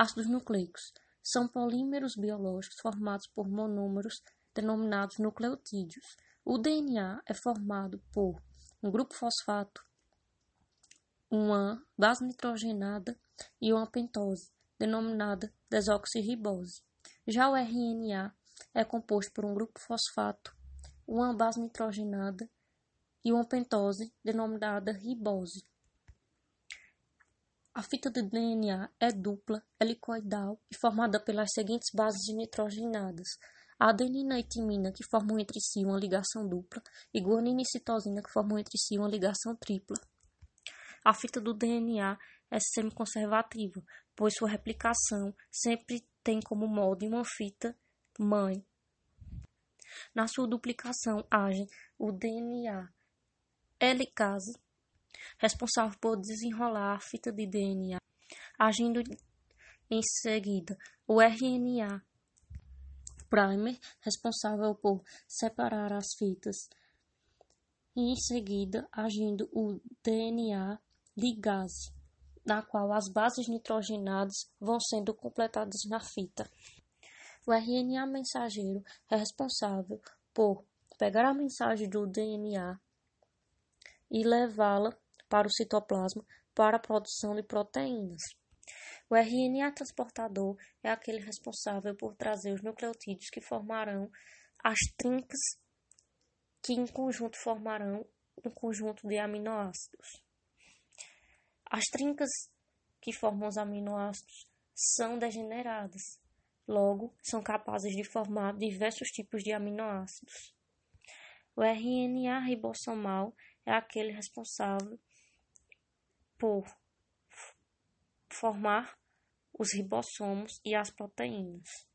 Ácidos nucleicos são polímeros biológicos formados por monômeros denominados nucleotídeos. O DNA é formado por um grupo fosfato, uma base nitrogenada e uma pentose, denominada desoxirribose. Já o RNA é composto por um grupo fosfato, uma base nitrogenada e uma pentose, denominada ribose. A fita do DNA é dupla, helicoidal e formada pelas seguintes bases nitrogenadas: a adenina e timina, que formam entre si uma ligação dupla, e guanina e citosina, que formam entre si uma ligação tripla. A fita do DNA é semiconservativa, pois sua replicação sempre tem como molde uma fita mãe. Na sua duplicação agem o DNA helicase responsável por desenrolar a fita de DNA, agindo em seguida o RNA primer, responsável por separar as fitas, e em seguida agindo o DNA ligase, na qual as bases nitrogenadas vão sendo completadas na fita. O RNA mensageiro é responsável por pegar a mensagem do DNA e levá-la para o citoplasma para a produção de proteínas. O RNA transportador é aquele responsável por trazer os nucleotídeos que formarão as trincas que em conjunto formarão um conjunto de aminoácidos. As trincas que formam os aminoácidos são degeneradas, logo são capazes de formar diversos tipos de aminoácidos. O RNA ribossomal é aquele responsável por formar os ribossomos e as proteínas.